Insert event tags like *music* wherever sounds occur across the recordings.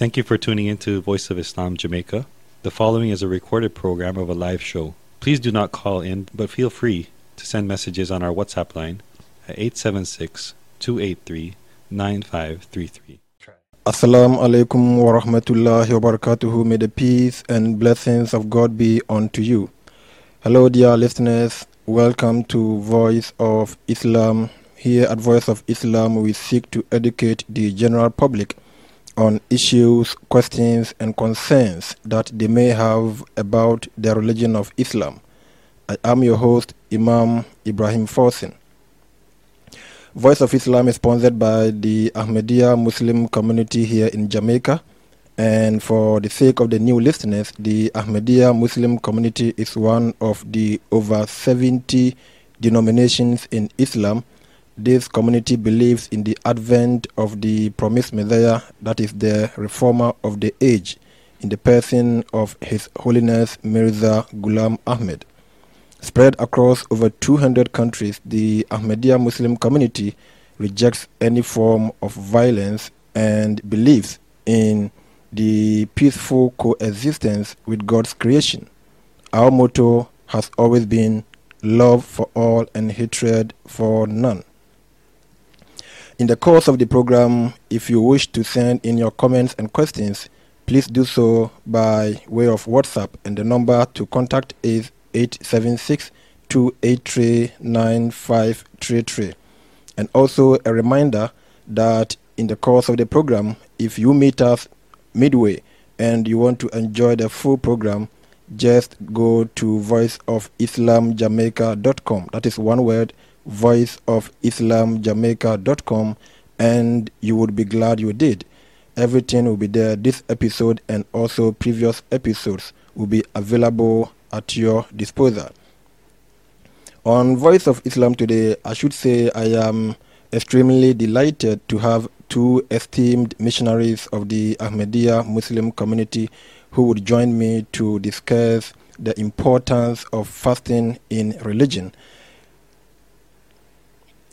Thank you for tuning in to Voice of Islam Jamaica. The following is a recorded program of a live show. Please do not call in, but feel free to send messages on our WhatsApp line at 876 283 9533. Assalamu alaikum wa rahmatullahi wa barakatuhu. May the peace and blessings of God be unto you. Hello, dear listeners. Welcome to Voice of Islam. Here at Voice of Islam, we seek to educate the general public on issues, questions, and concerns that they may have about the religion of Islam. I am your host, Imam Ibrahim Forsin. Voice of Islam is sponsored by the Ahmadiyya Muslim community here in Jamaica. And for the sake of the new listeners, the Ahmadiyya Muslim community is one of the over 70 denominations in Islam. This community believes in the advent of the promised Messiah, that is the reformer of the age, in the person of His Holiness Mirza Ghulam Ahmed. Spread across over 200 countries, the Ahmadiyya Muslim community rejects any form of violence and believes in the peaceful coexistence with God's creation. Our motto has always been love for all and hatred for none. In the course of the program, if you wish to send in your comments and questions, please do so by way of WhatsApp, and the number to contact is 876 283 9533. And also a reminder that in the course of the program, if you meet us midway and you want to enjoy the full program, just go to voiceofislamjamaica.com. That is one word, voiceofislamjamaica.com, and you would be glad you did. Everything will be there. This episode and also previous episodes will be available at your disposal. On Voice of Islam today, I should say I am extremely delighted to have two esteemed missionaries of the Ahmadiyya Muslim community who would join me to discuss the importance of fasting in religion.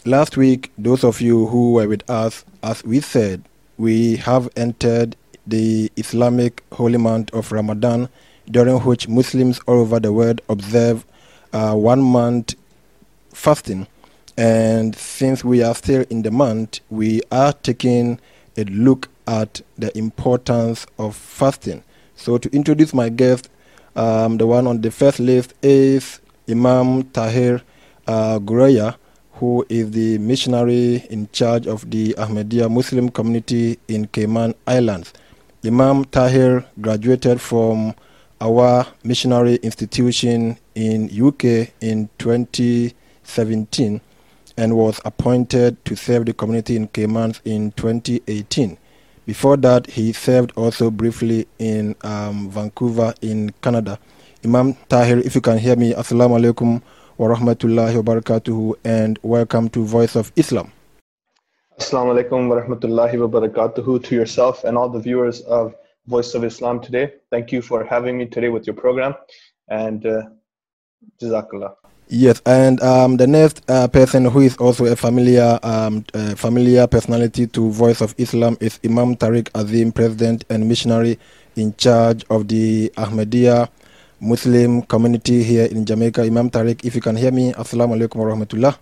Last week, those of you who were with us, as we said, we have entered the Islamic holy month of Ramadan, during which Muslims all over the world observe uh, one month fasting. And since we are still in the month, we are taking a look at the importance of fasting. So, to introduce my guest, um, the one on the first list is Imam Tahir uh, Guraya, who is the missionary in charge of the Ahmadiyya Muslim community in Cayman Islands. Imam Tahir graduated from our missionary institution in UK in 2017 and was appointed to serve the community in Caymans in 2018. Before that, he served also briefly in um, Vancouver in Canada. Imam Tahir, if you can hear me, Assalamu alaikum wa rahmatullahi wa barakatuhu and welcome to Voice of Islam. Assalamu alaikum wa rahmatullahi wa barakatuhu to yourself and all the viewers of Voice of Islam today. Thank you for having me today with your program and uh, Jazakallah. Yes, and um, the next uh, person who is also a familiar um, uh, familiar personality to Voice of Islam is Imam Tariq Azim, President and missionary in charge of the Ahmadiyya Muslim community here in Jamaica. Imam Tariq, if you can hear me, Assalamu alaikum wa rahmatullah.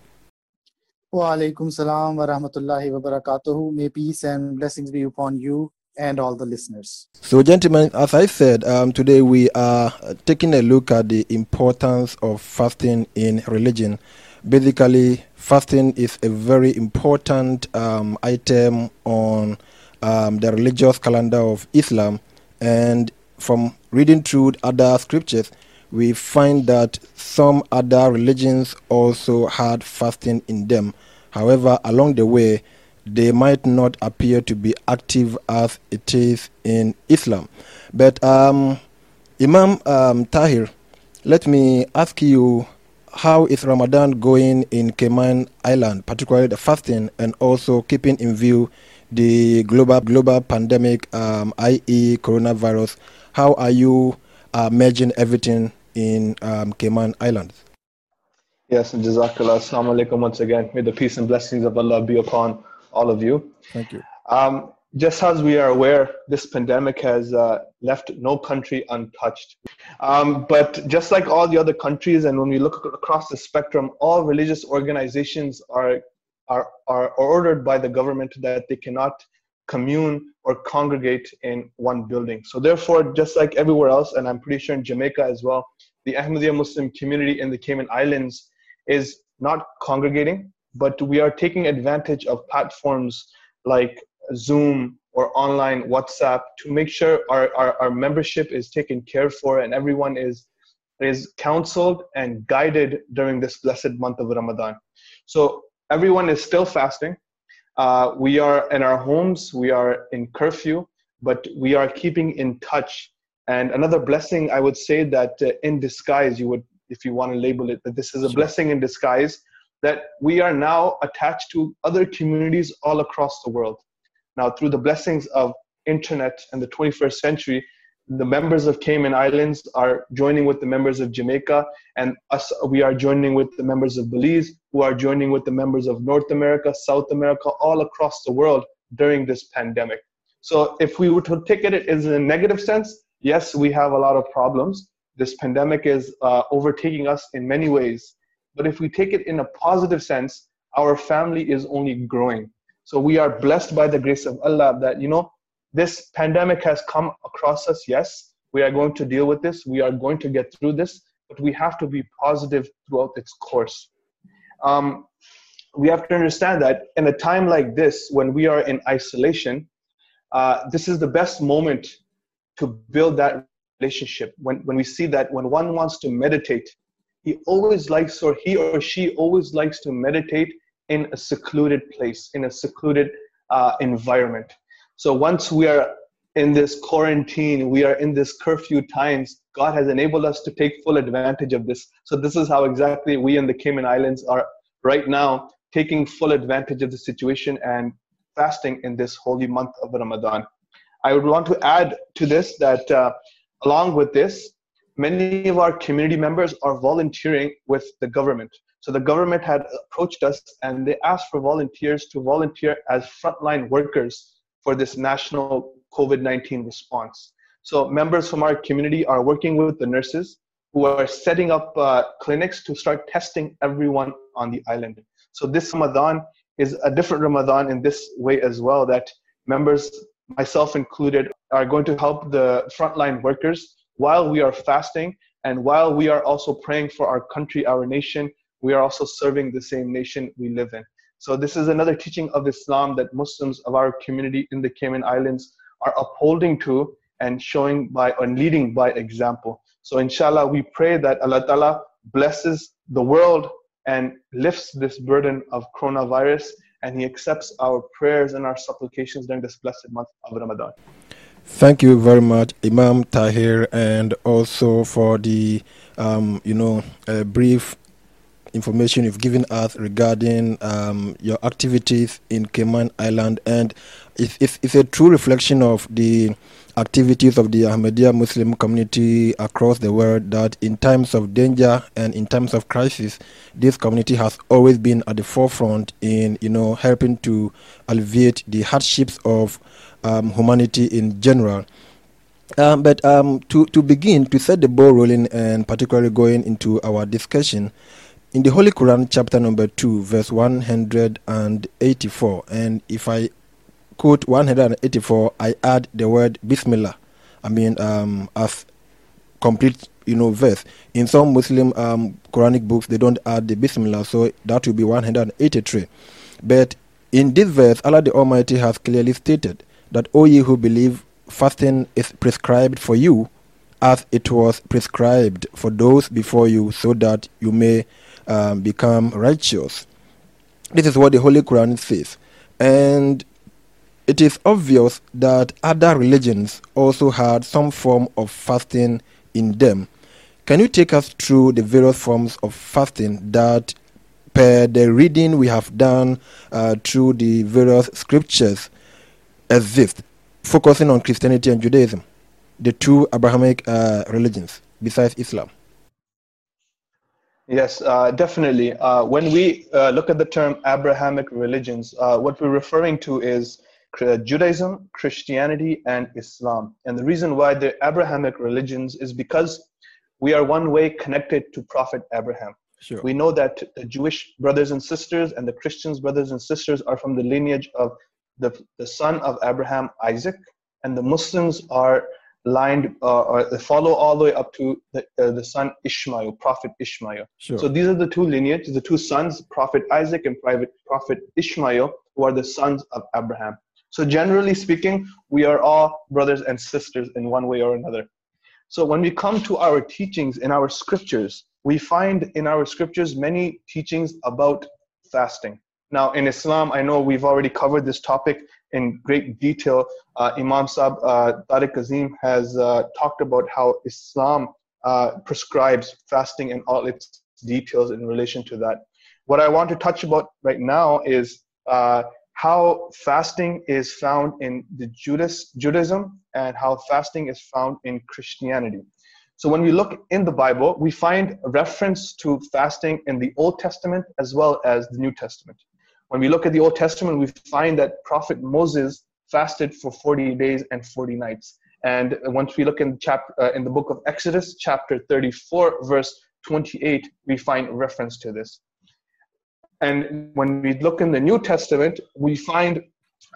Wa alaikum salam wa rahmatullahi wa barakatuhu. May peace and blessings be upon you and all the listeners. So, gentlemen, as I said, um, today we are taking a look at the importance of fasting in religion. Basically, fasting is a very important um, item on um, the religious calendar of Islam. And from reading through other scriptures, we find that some other religions also had fasting in them. However, along the way, they might not appear to be active as it is in Islam. But um, Imam um, Tahir, let me ask you how is Ramadan going in Cayman Island, particularly the fasting and also keeping in view the global global pandemic, um, i.e., coronavirus? How are you uh, merging everything in um, Cayman Islands? Yes, and Jazakallah. Assalamu alaikum once again. May the peace and blessings of Allah be upon all of you. Thank you. Um, just as we are aware, this pandemic has uh, left no country untouched. Um, but just like all the other countries, and when we look across the spectrum, all religious organizations are, are, are ordered by the government that they cannot commune or congregate in one building. So therefore, just like everywhere else, and I'm pretty sure in Jamaica as well, the Ahmadiyya Muslim community in the Cayman Islands is not congregating, but we are taking advantage of platforms like Zoom or online WhatsApp to make sure our, our, our membership is taken care for and everyone is is counseled and guided during this blessed month of Ramadan. So everyone is still fasting. Uh, we are in our homes, we are in curfew, but we are keeping in touch. And another blessing, I would say that uh, in disguise, you would, if you want to label it, that this is a blessing in disguise, that we are now attached to other communities all across the world. Now, through the blessings of internet and the 21st century, the members of Cayman Islands are joining with the members of Jamaica, and us, we are joining with the members of Belize, who are joining with the members of North America, South America, all across the world during this pandemic. So, if we were to take it in a negative sense, yes, we have a lot of problems. This pandemic is uh, overtaking us in many ways. But if we take it in a positive sense, our family is only growing. So we are blessed by the grace of Allah that, you know, this pandemic has come across us. Yes, we are going to deal with this. We are going to get through this, but we have to be positive throughout its course. Um, we have to understand that in a time like this, when we are in isolation, uh, this is the best moment to build that relationship. When, when we see that when one wants to meditate, he always likes, or he or she always likes to meditate in a secluded place, in a secluded uh, environment. So once we are in this quarantine, we are in this curfew times, God has enabled us to take full advantage of this. So this is how exactly we in the Cayman Islands are right now taking full advantage of the situation and fasting in this holy month of Ramadan. I would want to add to this that uh, along with this, many of our community members are volunteering with the government. So the government had approached us and they asked for volunteers to volunteer as frontline workers for this national COVID 19 response. So members from our community are working with the nurses who are setting up uh, clinics to start testing everyone on the island. So this Ramadan is a different Ramadan in this way as well that members, myself included, are going to help the frontline workers while we are fasting and while we are also praying for our country, our nation, we are also serving the same nation we live in. So this is another teaching of Islam that Muslims of our community in the Cayman Islands are upholding to and showing by and leading by example. So inshallah, we pray that Allah Ta'ala blesses the world and lifts this burden of coronavirus and He accepts our prayers and our supplications during this blessed month of Ramadan. Thank you very much, Imam Tahir, and also for the um, you know brief information you've given us regarding um, your activities in Cayman Island, and it's, it's, it's, a true reflection of the activities of the Ahmadiyya Muslim community across the world that in times of danger and in times of crisis, this community has always been at the forefront in you know helping to alleviate the hardships of um, humanity in general. Um, but um, to, to begin, to set the ball rolling and particularly going into our discussion, in the Holy Quran, chapter number 2, verse 184, and if I quote 184, I add the word Bismillah. I mean, um, as complete, you know, verse. In some Muslim um, Quranic books, they don't add the Bismillah, so that will be 183. But in this verse, Allah the Almighty has clearly stated that, O ye who believe, fasting is prescribed for you as it was prescribed for those before you, so that you may um, become righteous. This is what the Holy Quran says. And it is obvious that other religions also had some form of fasting in them. Can you take us through the various forms of fasting that, per the reading we have done uh, through the various scriptures, exist, focusing on Christianity and Judaism, the two Abrahamic uh, religions besides Islam? Yes, uh, definitely. Uh, when we uh, look at the term Abrahamic religions, uh, what we're referring to is Judaism, Christianity, and Islam. And the reason why the Abrahamic religions is because we are one way connected to Prophet Abraham. Sure. We know that the Jewish brothers and sisters and the Christians brothers and sisters are from the lineage of the, the son of Abraham, Isaac, and the Muslims are lined uh, or they follow all the way up to the, uh, the son Ishmael, Prophet Ishmael. Sure. So these are the two lineages, the two sons, Prophet Isaac and Prophet, Prophet Ishmael, who are the sons of Abraham. So generally speaking, we are all brothers and sisters in one way or another. So when we come to our teachings in our scriptures, we find in our scriptures many teachings about fasting. Now, in Islam, I know we've already covered this topic in great detail. Uh, Imam Saab uh, Tariq Azim has uh, talked about how Islam uh, prescribes fasting and all its details in relation to that. What I want to touch about right now is uh, how fasting is found in the Judas, Judaism and how fasting is found in Christianity. So when we look in the Bible, we find reference to fasting in the Old Testament as well as the New Testament. When we look at the Old Testament, we find that Prophet Moses fasted for 40 days and 40 nights. And once we look in, chap- uh, in the book of Exodus, chapter 34, verse 28, we find reference to this. And when we look in the New Testament, we find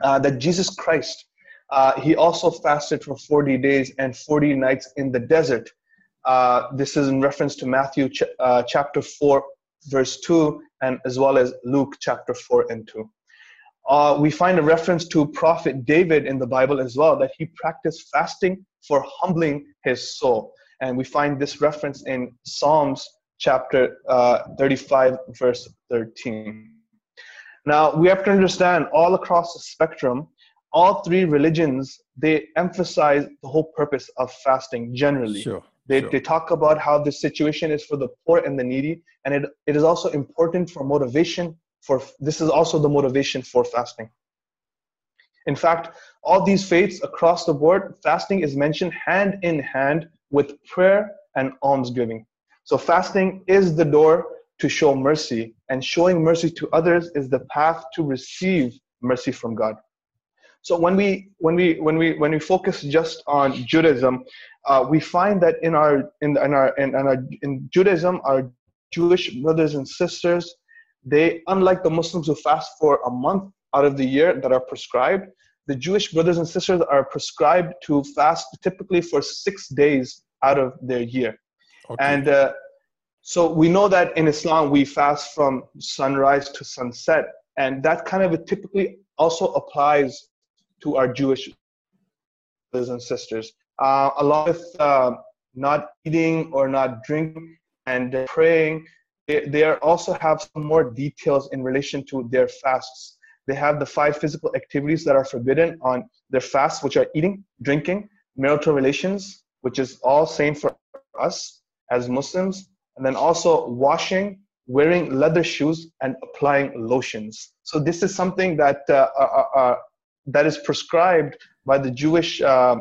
uh, that Jesus Christ, uh, he also fasted for 40 days and 40 nights in the desert. Uh, this is in reference to Matthew ch- uh, chapter 4, verse 2, and as well as Luke chapter 4 and 2. Uh, we find a reference to Prophet David in the Bible as well, that he practiced fasting for humbling his soul. And we find this reference in Psalms chapter uh, 35, verse 13. Now, we have to understand all across the spectrum, all three religions, they emphasize the whole purpose of fasting generally. Sure. They, sure. they talk about how the situation is for the poor and the needy, and it, it is also important for motivation. For this is also the motivation for fasting. In fact, all these faiths across the board, fasting is mentioned hand in hand with prayer and almsgiving. So fasting is the door to show mercy, and showing mercy to others is the path to receive mercy from God. So when we when we when we when we focus just on Judaism, uh, we find that in our in, in our in, in, our in Judaism, our Jewish brothers and sisters, they unlike the Muslims who fast for a month out of the year that are prescribed, the Jewish brothers and sisters are prescribed to fast typically for six days out of their year. Okay. And uh, so we know that in Islam we fast from sunrise to sunset, and that kind of typically also applies to our Jewish brothers and sisters. Uh, along with uh, not eating or not drinking and praying, they, they also have some more details in relation to their fasts. They have the five physical activities that are forbidden on their fasts, which are eating, drinking, marital relations, which is all same for us as Muslims, and then also washing, wearing leather shoes, and applying lotions. So this is something that uh, uh, uh, that is prescribed by the Jewish uh,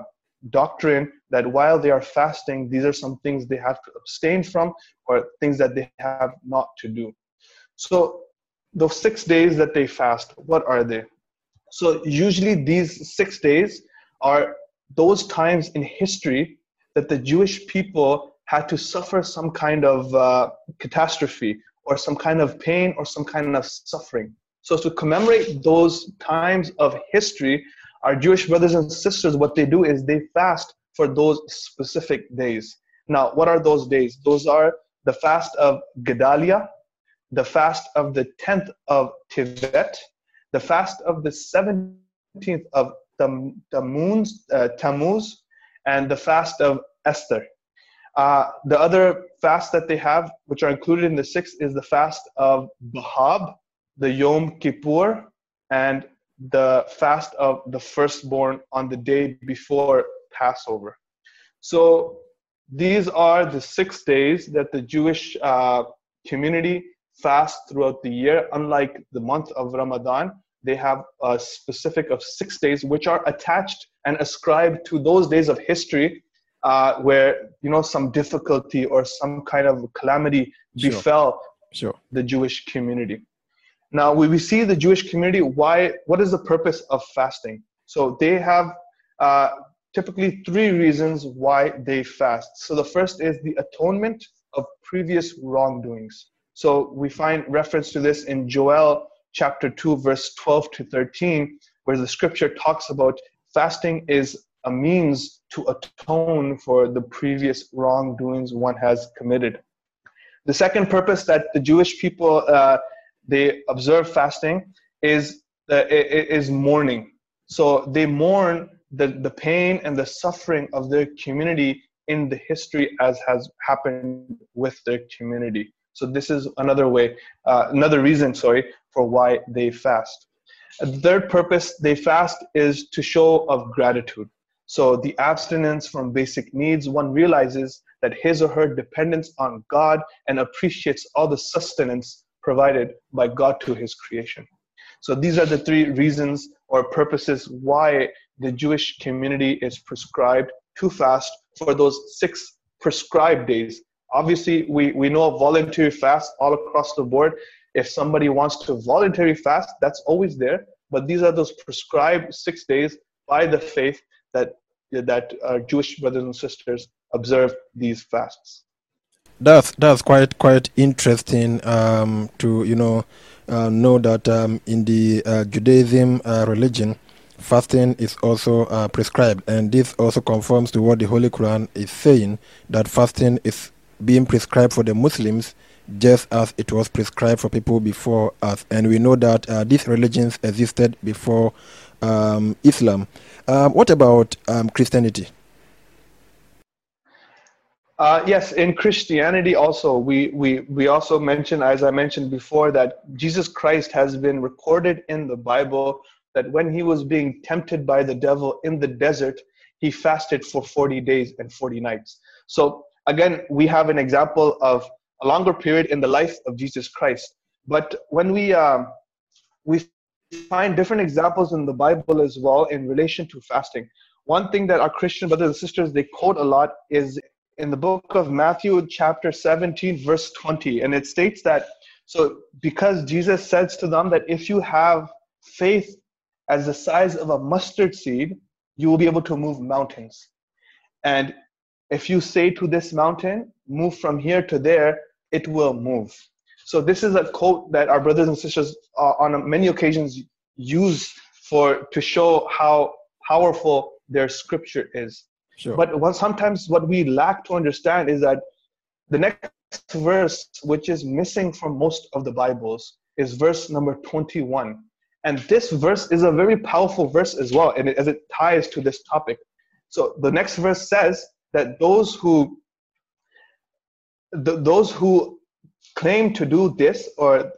doctrine that while they are fasting, these are some things they have to abstain from or things that they have not to do. So those six days that they fast, what are they? So usually these six days are those times in history that the Jewish people had to suffer some kind of uh, catastrophe or some kind of pain or some kind of suffering. So to commemorate those times of history, our Jewish brothers and sisters, what they do is they fast for those specific days. Now, what are those days? Those are the fast of Gedalia, the fast of the 10th of Tevet, the fast of the 17th of Tammuz, uh, Tammuz and the fast of Esther. Uh, the other fast that they have, which are included in the sixth, is the fast of B'Av, the Yom Kippur, and the fast of the firstborn on the day before Passover. So these are the six days that the Jewish uh, community fast throughout the year. Unlike the month of Ramadan, they have a specific of six days which are attached and ascribed to those days of history uh, where you know some difficulty or some kind of calamity Sure. befell Sure. the Jewish community. Now, we, we see the Jewish community, why, what is the purpose of fasting? So they have uh, typically three reasons why they fast. So the first is the atonement of previous wrongdoings. So we find reference to this in Joel chapter 2, verse 12 to 13, where the scripture talks about fasting is a means to atone for the previous wrongdoings one has committed. The second purpose that the Jewish people uh, they observe fasting is uh, is mourning. So they mourn the, the pain and the suffering of their community in the history as has happened with their community. So this is another way, uh, another reason, sorry, for why they fast. The third purpose they fast is to show of gratitude. So the abstinence from basic needs, one realizes that his or her dependence on God and appreciates all the sustenance provided by God to his creation. So these are the three reasons or purposes why the Jewish community is prescribed to fast for those six prescribed days. Obviously, we, we know of voluntary fast all across the board. If somebody wants to voluntary fast, that's always there. But these are those prescribed six days by the faith that that our Jewish brothers and sisters observe these fasts. That's that's quite quite interesting um, to you know uh, know that um, in the uh, Judaism uh, religion, fasting is also uh, prescribed, and this also conforms to what the Holy Quran is saying that fasting is being prescribed for the Muslims just as it was prescribed for people before us. And we know that uh, these religions existed before um, Islam. Um, what about um, Christianity? Uh, yes, in Christianity also, we, we, we also mention, as I mentioned before, that Jesus Christ has been recorded in the Bible that when he was being tempted by the devil in the desert, he fasted for 40 days and 40 nights. So again, we have an example of a longer period in the life of Jesus Christ. But when we, um, we find different examples in the Bible as well in relation to fasting. One thing that our Christian brothers and sisters, they quote a lot is in the book of Matthew, chapter 17, verse 20. And it states that, so because Jesus says to them that if you have faith as the size of a mustard seed, you will be able to move mountains. And if you say to this mountain, move from here to there, it will move. So this is a quote that our brothers and sisters uh, on many occasions use for to show how powerful their scripture is. Sure. But what, sometimes what we lack to understand is that the next verse, which is missing from most of the Bibles, is verse number 21. And this verse is a very powerful verse as well, and it, as it ties to this topic. So the next verse says that those who those who claim to do this or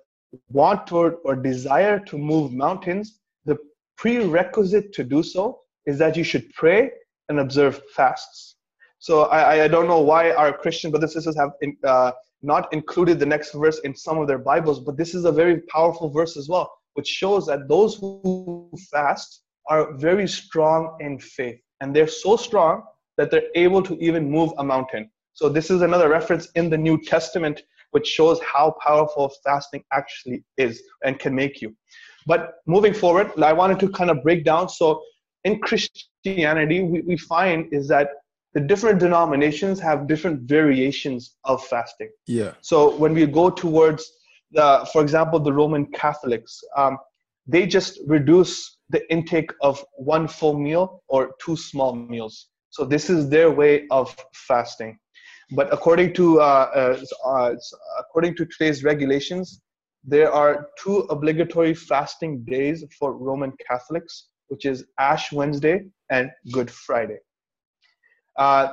want to, or desire to move mountains, the prerequisite to do so is that you should pray and observe fasts. So I, I don't know why our Christian brothers and sisters have in, uh, not included the next verse in some of their Bibles, but this is a very powerful verse as well, which shows that those who fast are very strong in faith. And they're so strong that they're able to even move a mountain. So this is another reference in the New Testament which shows how powerful fasting actually is and can make you. But moving forward, I wanted to kind of break down. So in Christianity, we, we find is that the different denominations have different variations of fasting. Yeah. So when we go towards the, for example, the Roman Catholics, um, they just reduce the intake of one full meal or two small meals. So this is their way of fasting. But according to uh, uh, uh, according to today's regulations, there are two obligatory fasting days for Roman Catholics which is Ash Wednesday and Good Friday. Uh,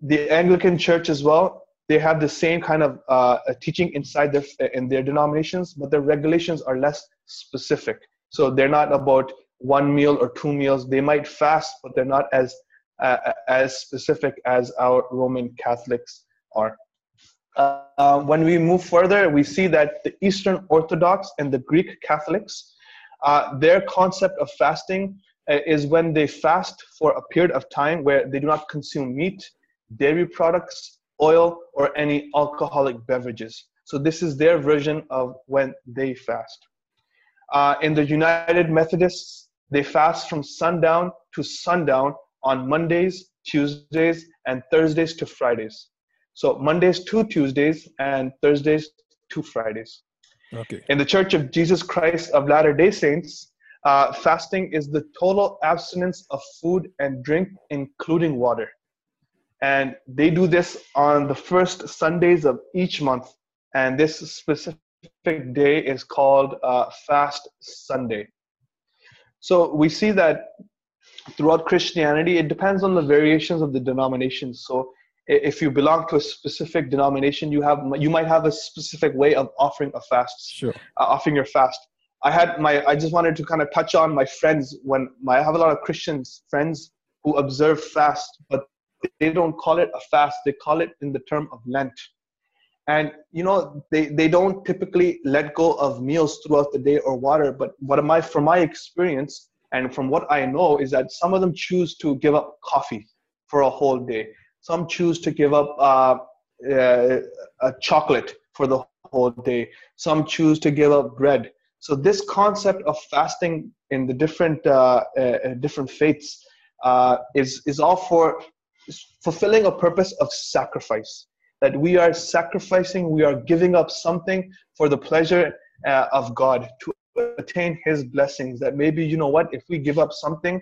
the Anglican Church as well, they have the same kind of uh, teaching inside their in their denominations, but their regulations are less specific. So they're not about one meal or two meals. They might fast, but they're not as uh, as specific as our Roman Catholics are. Uh, when we move further, we see that the Eastern Orthodox and the Greek Catholics uh, their concept of fasting is when they fast for a period of time where they do not consume meat, dairy products, oil, or any alcoholic beverages. So this is their version of when they fast. Uh, in the United Methodists, They fast from sundown to sundown on Mondays, Tuesdays, and Thursdays to Fridays. So Mondays to Tuesdays and Thursdays to Fridays. Okay. In the Church of Jesus Christ of Latter day Saints, uh, fasting is the total abstinence of food and drink, including water. And they do this on the first Sundays of each month. And this specific day is called uh, Fast Sunday. So we see that throughout Christianity, it depends on the variations of the denominations. So if you belong to a specific denomination, you have you might have a specific way of offering a fast, Sure. uh, offering your fast. I had my I just wanted to kind of touch on my friends when my I have a lot of Christians friends who observe fast, but they don't call it a fast. They call it in the term of Lent. And you know they, they don't typically let go of meals throughout the day or water. But what am I from my experience and from what I know is that some of them choose to give up coffee for a whole day. Some choose to give up uh, uh, a chocolate for the whole day. Some choose to give up bread. So this concept of fasting in the different uh, uh, different faiths uh, is is all for fulfilling a purpose of sacrifice. That we are sacrificing, we are giving up something for the pleasure uh, of God to attain His blessings. That maybe you know what, if we give up something,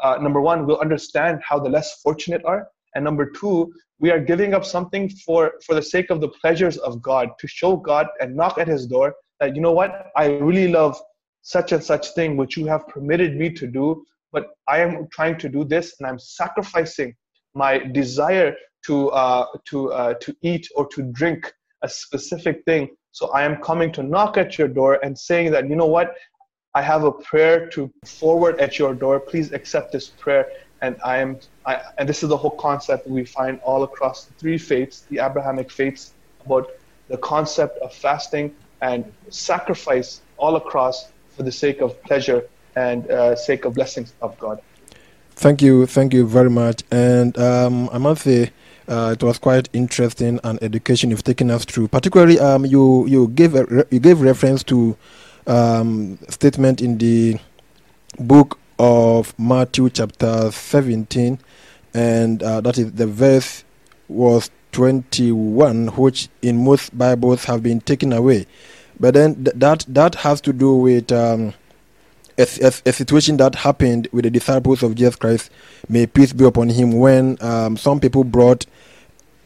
uh, number one, we'll understand how the less fortunate are, and number two, we are giving up something for for the sake of the pleasures of God to show God and knock at His door that you know what, I really love such and such thing which you have permitted me to do, but I am trying to do this and I'm sacrificing my desire to uh, to uh, to eat or to drink a specific thing. So I am coming to knock at your door and saying that you know what, I have a prayer to forward at your door. Please accept this prayer. And I am, I, and this is the whole concept we find all across the three faiths, the Abrahamic faiths, about the concept of fasting and sacrifice all across for the sake of pleasure and uh, sake of blessings of God. Thank you, thank you very much. And um, I must say, uh, it was quite interesting and education you've taken us through. Particularly, um, you you gave you gave reference to um, statement in the book of Matthew chapter 17, and uh, that is the verse was 21, which in most Bibles have been taken away. But then th- that that has to do with um, a, a, a situation that happened with the disciples of Jesus Christ, may peace be upon him, when um, some people brought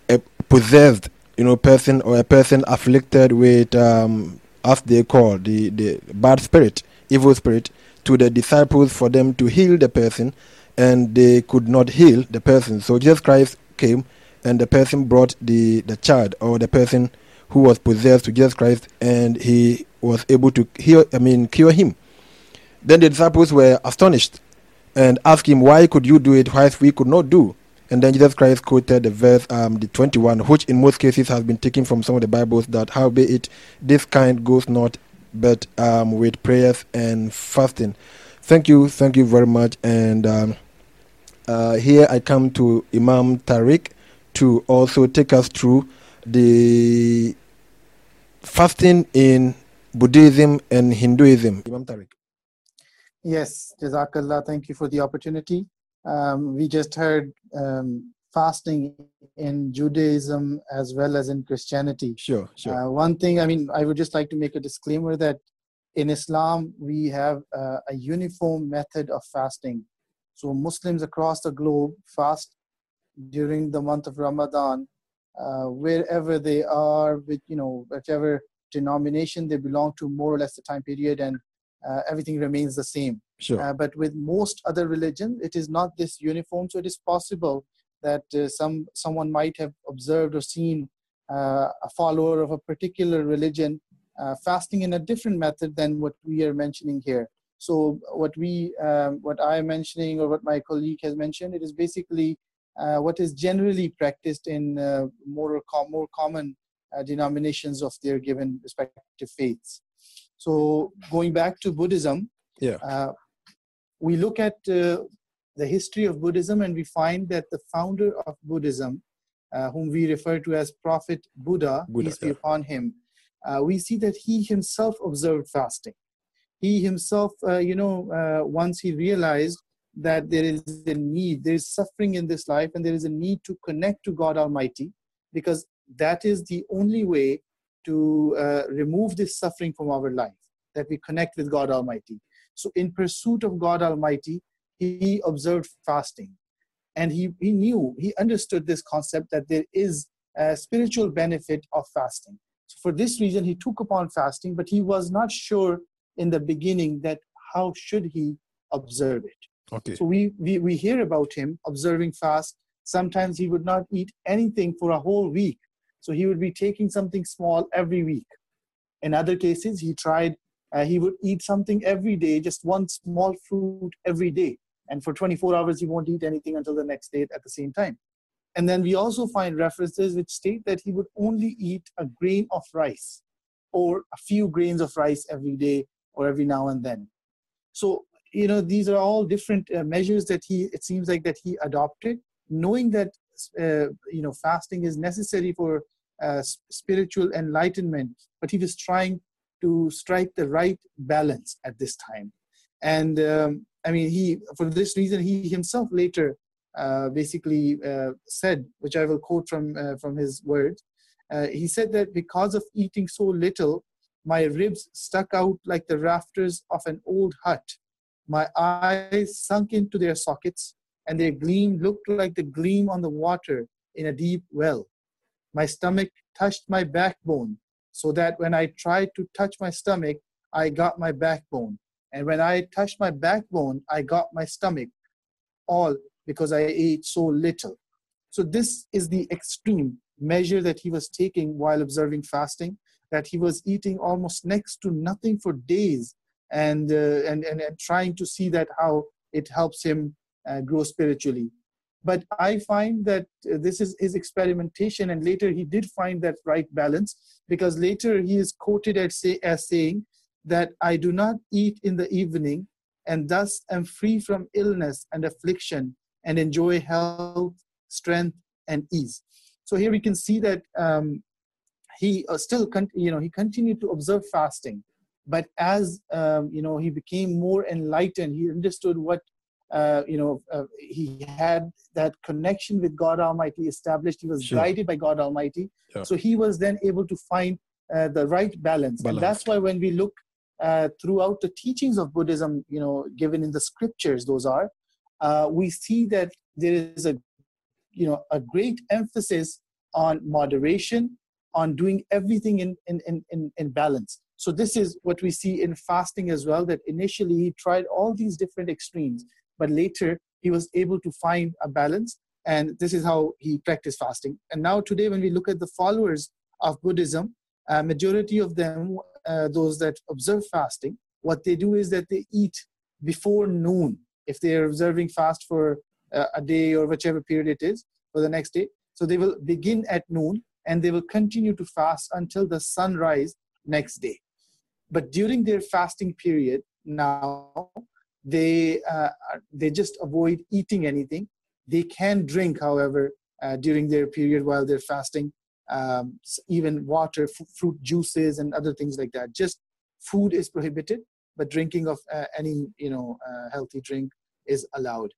a possessed, you know, person or a person afflicted with, um, as they call the the bad spirit, evil spirit, to the disciples for them to heal the person, and they could not heal the person. So Jesus Christ came, and the person brought the the child or the person who was possessed to Jesus Christ, and he was able to heal. I mean, cure him. Then the disciples were astonished and asked him, Why could you do it whilst we could not do? And then Jesus Christ quoted the verse, um, the 21, which in most cases has been taken from some of the Bibles that, howbeit, this kind goes not but um, with prayers and fasting. Thank you, thank you very much. And um, uh, here I come to Imam Tariq to also take us through the fasting in Buddhism and Hinduism. Imam Tariq. Yes, Jazakallah. Thank you for the opportunity. Um, we just heard um, fasting in Judaism as well as in Christianity. Sure, sure. Uh, one thing, I mean, I would just like to make a disclaimer that in Islam, we have uh, a uniform method of fasting. So Muslims across the globe fast during the month of Ramadan, uh, wherever they are, with you know, whichever denomination they belong to, more or less the time period, and uh, everything remains the same. sure. Uh, but with most other religions, it is not this uniform. So it is possible that uh, some someone might have observed or seen uh, a follower of a particular religion uh, fasting in a different method than what we are mentioning here. So what we, um, what I am mentioning, or what my colleague has mentioned, it is basically what is generally practiced in uh, more com- more common uh, denominations of their given respective faiths. So going back to Buddhism, Yeah. uh, we look at uh, the history of Buddhism and we find that the founder of Buddhism, uh, whom we refer to as Prophet Buddha, Buddha, peace be yeah. upon him, uh, we see that he himself observed fasting. he himself, uh, you know, uh, once he realized that there is a need, there is suffering in this life, and there is a need to connect to God Almighty, because that is the only way to uh, remove this suffering from our life, that we connect with God Almighty. So, in pursuit of God Almighty, he observed fasting. And he, he knew, he understood this concept that there is a spiritual benefit of fasting. So, for this reason, he took upon fasting, but he was not sure in the beginning that how should he observe it. Okay. So we, we, we hear about him observing fast. Sometimes he would not eat anything for a whole week. So he would be taking something small every week. In other cases, he tried, uh, he would eat something every day, just one small fruit every day. And for 24 hours, he won't eat anything until the next day at the same time. And then we also find references which state that he would only eat a grain of rice or a few grains of rice every day or every now and then. So, you know, these are all different uh, measures that he, it seems like that he adopted, knowing that, uh, you know, fasting is necessary for uh, spiritual enlightenment, but he was trying to strike the right balance at this time. And um, I mean, he, for this reason, he himself later uh, basically uh, said, which I will quote from, uh, from his words, he said that because of eating so little, my ribs stuck out like the rafters of an old hut. My eyes sunk into their sockets, and their gleam looked like the gleam on the water in a deep well. My stomach touched my backbone, so that when I tried to touch my stomach, I got my backbone. And when I touched my backbone, I got my stomach, all because I ate so little. So, this is the extreme measure that he was taking while observing fasting that he was eating almost next to nothing for days and, uh, and, and, and, trying to see that how it helps him uh, grow spiritually. But I find that uh, this is his experimentation, and later he did find that right balance because later he is quoted as, say, as saying that I do not eat in the evening and thus am free from illness and affliction and enjoy health, strength, and ease. So here we can see that um, he uh, still con- you know he continued to observe fasting but as um, you know he became more enlightened he understood what uh, you know uh, he had that connection with god almighty established he was sure. guided by god almighty yeah. so he was then able to find uh, the right balance. balance. and that's why when we look uh, throughout the teachings of buddhism you know given in the scriptures those are uh, we see that there is a you know a great emphasis on moderation on doing everything in, in, in, in, balance. So this is what we see in fasting as well, that initially he tried all these different extremes, but later he was able to find a balance and this is how he practiced fasting. And now today when we look at the followers of Buddhism, uh, majority of them, uh, those that observe fasting, what they do is that they eat before noon. If they are observing fast for uh, a day or whichever period it is for the next day, so they will begin at noon and they will continue to fast until the sunrise next day. But during their fasting period, now they uh, they just avoid eating anything. They can drink, however, uh, during their period while they're fasting, um, even water, f- fruit juices, and other things like that. Just food is prohibited, but drinking of uh, any you know uh, healthy drink is allowed.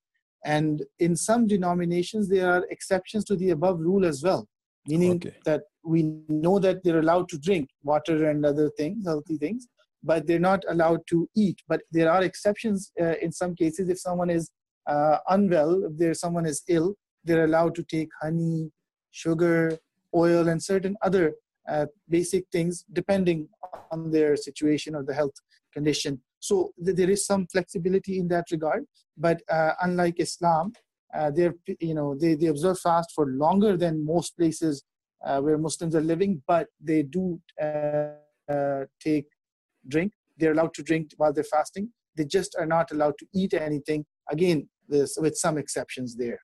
And in some denominations, there are exceptions to the above rule as well meaning okay. that we know that they're allowed to drink water and other things, healthy things, but they're not allowed to eat. But there are exceptions uh, in some cases. If someone is uh, unwell, if there someone is ill, they're allowed to take honey, sugar, oil, and certain other uh, basic things depending on their situation or the health condition. So th- there is some flexibility in that regard. But uh, unlike Islam, uh, they're you know they, they observe fast for longer than most places where Muslims are living, but they do uh, uh, take drink. They're allowed to drink while they're fasting. They just are not allowed to eat anything. Again, this, with some exceptions there.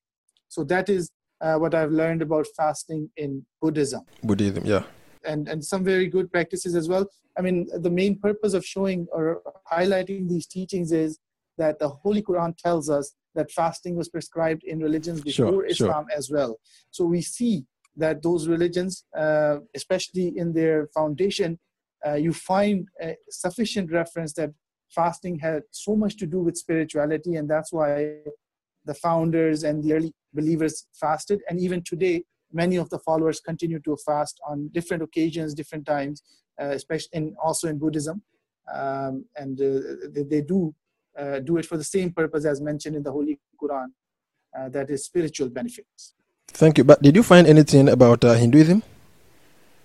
So that is uh, what I've learned about fasting in Buddhism. Buddhism, yeah. And, and some very good practices as well. I mean, the main purpose of showing or highlighting these teachings is that the Holy Quran tells us that fasting was prescribed in religions before sure, Islam sure. as well. So we see that those religions, uh, especially in their foundation, uh, you find sufficient reference that fasting had so much to do with spirituality, and that's why the founders and the early believers fasted. And even today, many of the followers continue to fast on different occasions, different times, uh, especially in, also in Buddhism. Um, and uh, they, they, do uh, do it for the same purpose as mentioned in the Holy Quran, uh, that is spiritual benefits. Thank you. But did you find anything about uh, Hinduism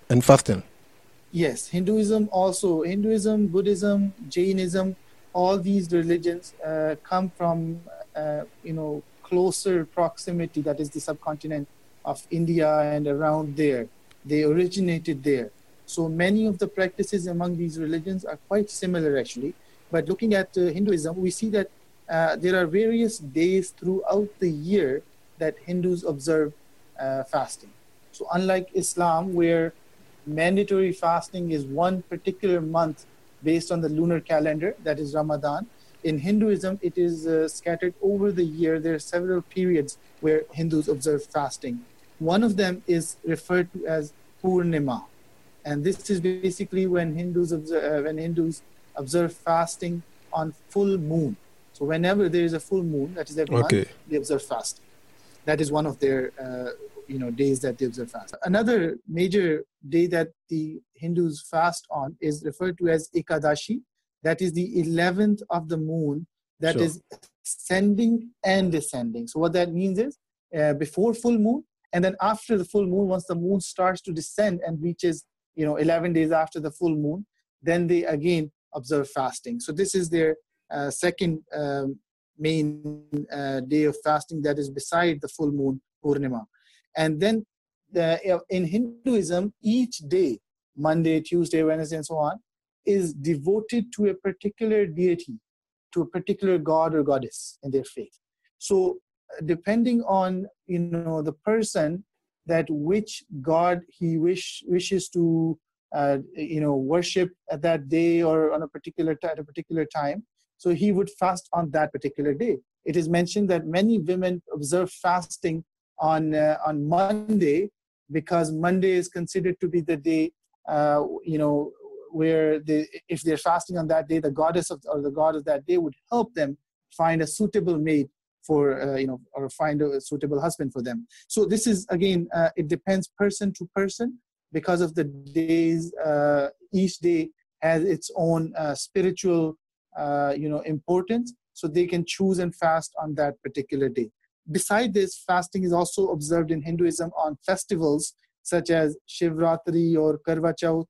and fasting? Yes, Hinduism also, Hinduism, Buddhism, Jainism, all these religions uh, come from, uh, you know, closer proximity, that is the subcontinent of India and around there. They originated there. So many of the practices among these religions are quite similar actually. But looking at uh, Hinduism, we see that uh, there are various days throughout the year that Hindus observe uh, fasting. So unlike Islam, where mandatory fasting is one particular month based on the lunar calendar, that is Ramadan. In Hinduism, it is uh, scattered over the year. There are several periods where Hindus observe fasting. One of them is referred to as Purnima, and this is basically when Hindus observe, uh, when Hindus observe fasting on full moon. So whenever there is a full moon, that is every okay. month, they observe fasting. That is one of their uh, you know days that they observe fast. Another major day that the Hindus fast on is referred to as Ekadashi. That is the 11th of the moon That sure. is ascending and descending. So what that means is uh, before full moon and then after the full moon, once the moon starts to descend and reaches you know 11 days after the full moon, then they again observe fasting. So this is their uh, second um, main uh, day of fasting that is beside the full moon Purnima. And then the, in Hinduism, each day, Monday, Tuesday, Wednesday, and so on, is devoted to a particular deity, to a particular god or goddess in their faith. So, depending on you know the person that which god he wish wishes to uh, you know worship at that day or on a particular at a particular time, so he would fast on that particular day. It is mentioned that many women observe fasting on uh, on Monday because Monday is considered to be the day uh, you know where they if they're fasting on that day the goddess of or the god of that day would help them find a suitable mate for uh, you know or find a suitable husband for them so this is again uh, it depends person to person because of the days uh, each day has its own uh, spiritual uh, you know importance so they can choose and fast on that particular day Beside this, fasting is also observed in Hinduism on festivals such as Shivratri or Karva Chauth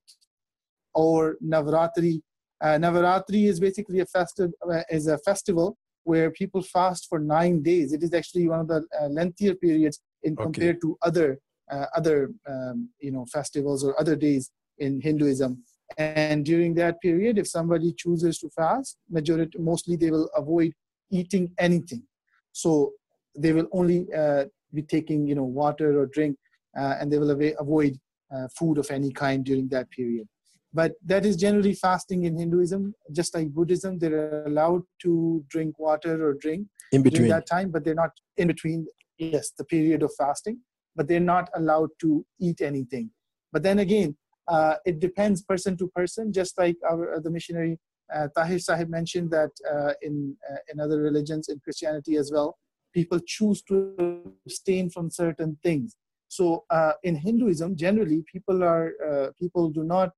or Navratri. Uh, Navaratri is basically a festive uh, is a festival where people fast for nine days. It is actually one of the uh, lengthier periods in okay. compared to other uh, other um, you know festivals or other days in Hinduism. And during that period, if somebody chooses to fast, majority mostly they will avoid eating anything. So they will only uh, be taking you know water or drink uh, and they will avoid uh, food of any kind during that period. But that is generally fasting in hinduism. Just like buddhism they're allowed to drink water or drink in between. that time but they're not in between yes the period of fasting but they're not allowed to eat anything. But then again uh, it depends person to person just like our the missionary uh, tahir sahib mentioned that uh, in uh, in other religions in christianity as well people choose to abstain from certain things. So uh, in Hinduism, generally people are uh, people do not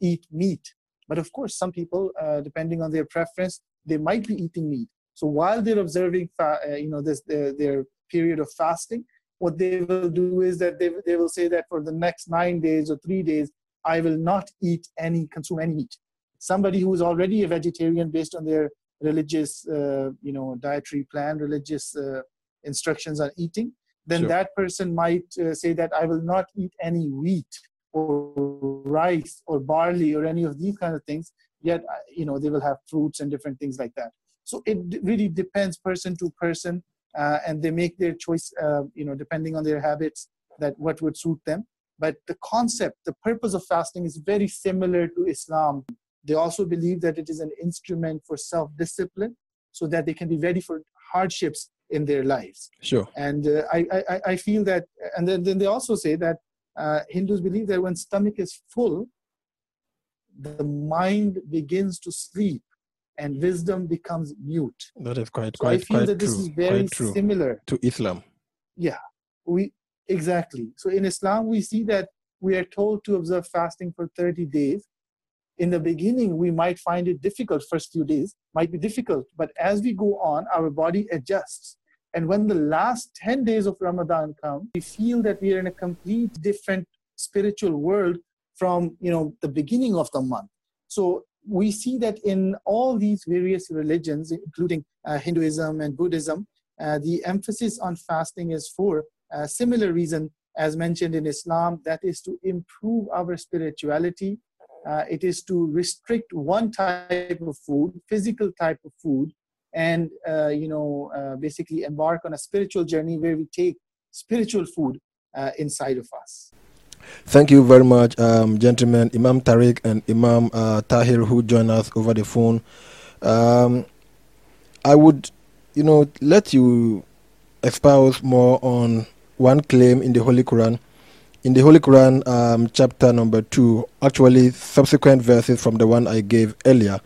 eat meat, but of course some people, uh, depending on their preference, they might be eating meat. So while they're observing, uh, you know, this their, their period of fasting, what they will do is that they they will say that for the next nine days or three days, I will not eat any consume any meat. Somebody who is already a vegetarian based on their religious, uh, you know, dietary plan, religious uh, instructions on eating, then sure. that person might uh, say that I will not eat any wheat or rice or barley or any of these kind of things. Yet, uh, you know, they will have fruits and different things like that. So it really depends person to person, uh, and they make their choice, uh, you know, depending on their habits, that what would suit them. But the concept, the purpose of fasting is very similar to Islam. They also believe that it is an instrument for self discipline so that they can be ready for hardships in their lives. Sure. And uh, I, I, I feel that, and then, then they also say that uh, Hindus believe that when stomach is full, the mind begins to sleep and wisdom becomes mute. That is quite So I quite feel quite that this true. is very similar. to Islam. Yeah. We exactly. So in Islam, we see that we are told to observe fasting for 30 days. In the beginning, we might find it difficult. First few days might be difficult, but as we go on, our body adjusts. And when the last 10 days of Ramadan come, we feel that we are in a complete different spiritual world from you know the beginning of the month. So we see that in all these various religions, including uh, Hinduism and Buddhism, uh, the emphasis on fasting is for similar reason as mentioned in Islam, that is to improve our spirituality. Uh, it is to restrict one type of food, physical type of food, and uh, you know uh, basically embark on a spiritual journey where we take spiritual food uh, inside of us. Thank you very much, um, gentlemen, Imam Tariq and Imam uh, Tahir, who join us over the phone. Um, I would, you know, let you espouse more on one claim in the Holy Quran. In the Holy Quran, um, chapter number two, actually subsequent verses from the one I gave earlier,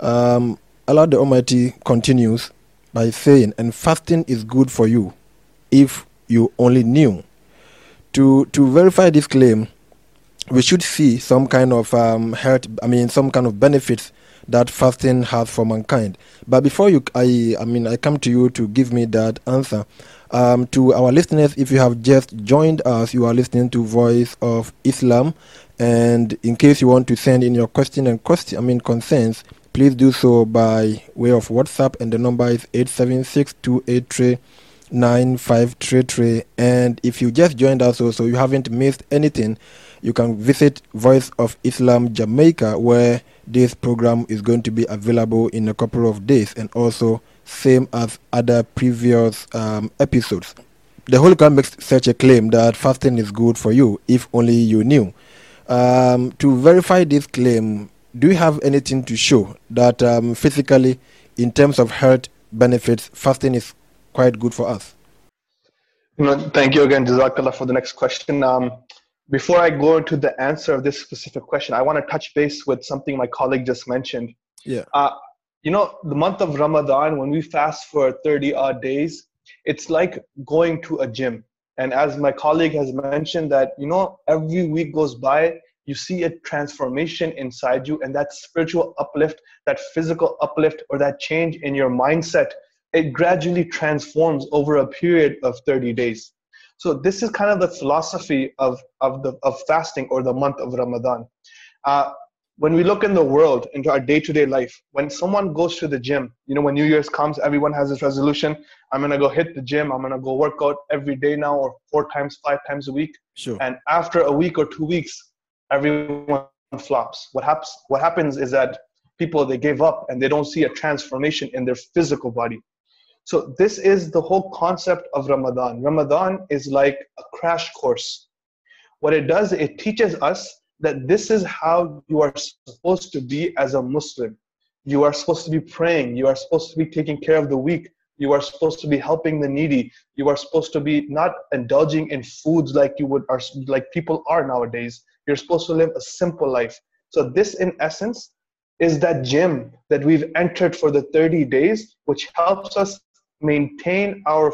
um, Allah the Almighty continues by saying, "And fasting is good for you, if you only knew." To to verify this claim, we should see some kind of um, health. I mean, some kind of benefits that fasting has for mankind. But before you, I, I mean, I come to you to give me that answer. Um, to our listeners, if you have just joined us, you are listening to Voice of Islam, and in case you want to send in your question and question, I mean concerns, please do so by way of WhatsApp, and the number is eight seven six two eight three. 9533 and if you just joined us also you haven't missed anything you can visit voice of islam jamaica where this program is going to be available in a couple of days. And also same as other previous um, episodes the holy quran makes such a claim that fasting is good for you if only you knew um, to verify this claim do you have anything to show that um, physically in terms of health benefits fasting is quite good for us. You know, thank you again, Jazakallah, for the next question. Um, before I go into the answer of this specific question, I want to touch base with something my colleague just mentioned. Yeah. Uh, you know, the month of Ramadan, when we fast for 30 odd days, it's like going to a gym. And as my colleague has mentioned, that, you know, every week goes by, you see a transformation inside you, and that spiritual uplift, that physical uplift, or that change in your mindset it gradually transforms over a period of 30 days. So this is kind of the philosophy of, of, the, of fasting or the month of Ramadan. Uh, when we look in the world, into our day-to-day life, when someone goes to the gym, you know, when New Year's comes, everyone has this resolution, I'm gonna go hit the gym, I'm gonna go work out every day now or four times, five times a week. Sure. And after a week or two weeks, everyone flops. What happens, what happens is that people, they give up and they don't see a transformation in their physical body. So this is the whole concept of Ramadan. Ramadan is like a crash course. What it does, it teaches us that this is how you are supposed to be as a Muslim. You are supposed to be praying. You are supposed to be taking care of the weak. You are supposed to be helping the needy. You are supposed to be not indulging in foods like you would, are like people are nowadays. You're supposed to live a simple life. So this, in essence, is that gym that we've entered for the 30 days, which helps us maintain our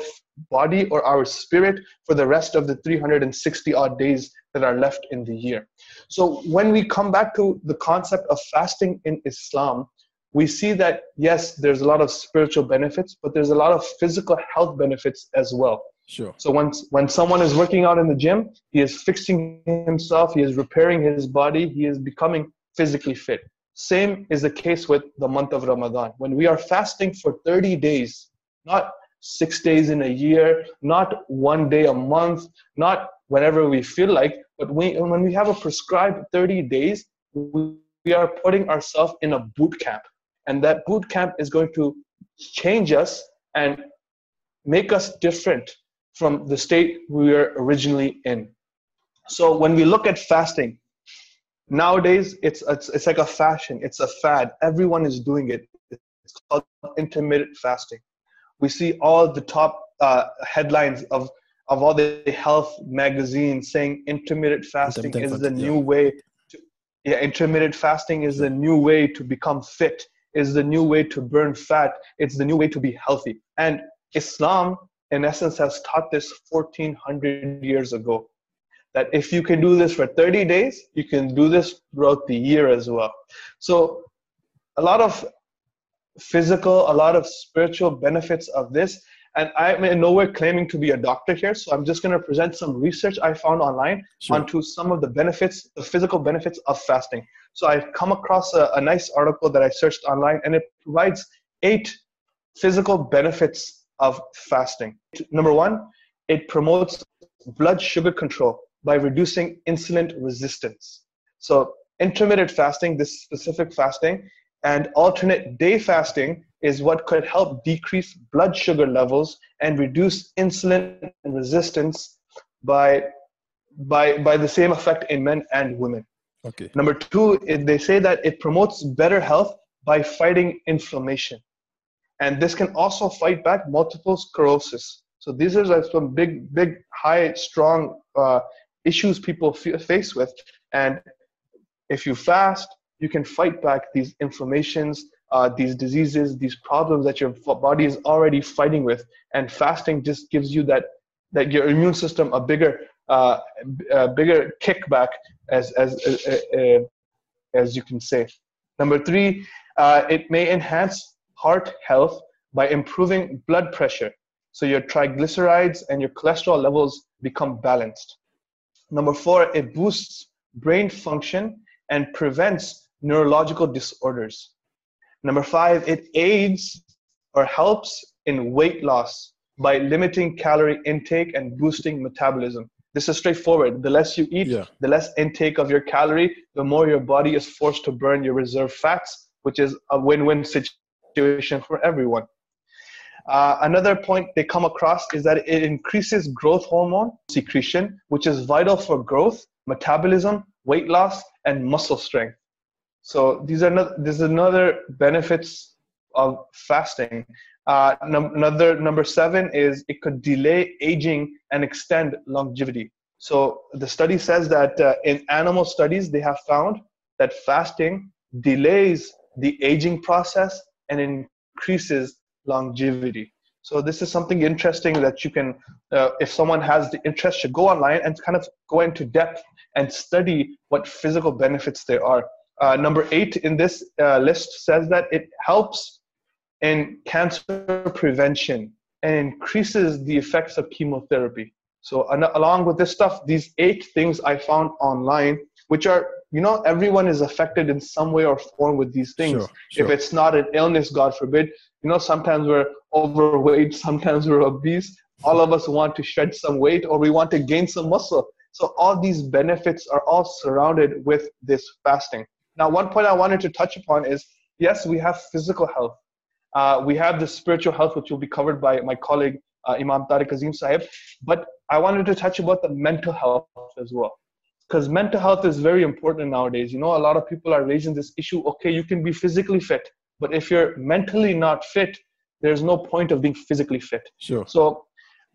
body or our spirit for the rest of the 360 odd days that are left in the year. So when we come back to the concept of fasting in Islam, we see that yes, there's a lot of spiritual benefits, but there's a lot of physical health benefits as well. Sure. So once when someone is working out in the gym, he is fixing himself, he is repairing his body, he is becoming physically fit. Same is the case with the month of Ramadan. When we are fasting for 30 days, not six days in a year, not one day a month, not whenever we feel like, but we, when we have a prescribed 30 days, we, are putting ourselves in a boot camp. And that boot camp is going to change us and make us different from the state we were originally in. So when we look at fasting, nowadays it's, it's, it's like a fashion, it's a fad. Everyone is doing it. It's called intermittent fasting we see all the top uh, headlines of of all the health magazines saying intermittent fasting Intermittent is the fasting, new yeah. way to yeah intermittent fasting is the new way to become fit is the new way to burn fat. It's the new way to be healthy. And Islam, in essence, has taught this 1400 years ago. That if you can do this for 30 days, you can do this throughout the year as well. So, a lot of physical, a lot of spiritual benefits of this. And I'm in nowhere claiming to be a doctor here, so I'm just going to present some research I found online Sure. onto some of the benefits, the physical benefits of fasting. So I've come across a, a nice article that I searched online, and it provides eight physical benefits of fasting. Number one, it promotes blood sugar control by reducing insulin resistance. So intermittent fasting, this specific fasting, and alternate day fasting is what could help decrease blood sugar levels and reduce insulin resistance by by by the same effect in men and women. Okay. number two they say that it promotes better health by fighting inflammation. And this can also fight back multiple sclerosis. So these are like some big big high strong uh, issues people f- face with. And if you fast you can fight back these inflammations uh, these diseases these problems that your body is already fighting with. And fasting just gives you that that your immune system a bigger uh, a bigger kickback as as uh, uh, as you can say. Number three uh, it may enhance heart health by improving blood pressure. So your triglycerides and your cholesterol levels become balanced. Number four, it boosts brain function and prevents neurological disorders. Number five, it aids or helps in weight loss by limiting calorie intake and boosting metabolism. This is straightforward. The less you eat, Yeah. the less intake of your calorie, the more your body is forced to burn your reserve fats, which is a win win situation for everyone. Uh, another point they come across is that it increases growth hormone secretion, which is vital for growth, metabolism, weight loss, and muscle strength. So these are not, this is another benefits of fasting. Uh, num- another number seven is it could delay aging and extend longevity. So the study says that uh, in animal studies they have found that fasting delays the aging process and increases longevity. So this is something interesting that you can, uh, if someone has the interest, to go online and kind of go into depth and study what physical benefits there are. Uh, number eight in this uh, list says that it helps in cancer prevention and increases the effects of chemotherapy. So an- along with this stuff, these eight things I found online, which are, you know, everyone is affected in some way or form with these things. Sure, sure. If it's not an illness, God forbid, you know, sometimes we're overweight, *laughs* sometimes we're obese. All of us want to shed some weight or we want to gain some muscle. So all these benefits are all surrounded with this fasting. Now, one point I wanted to touch upon is yes, we have physical health. Uh, we have the spiritual health, which will be covered by my colleague uh, Imam Tariq Azim Sahib. But I wanted to touch about the mental health as well. Because mental health is very important nowadays. You know, a lot of people are raising this issue okay, you can be physically fit, but if you're mentally not fit, there's no point of being physically fit. Sure. So,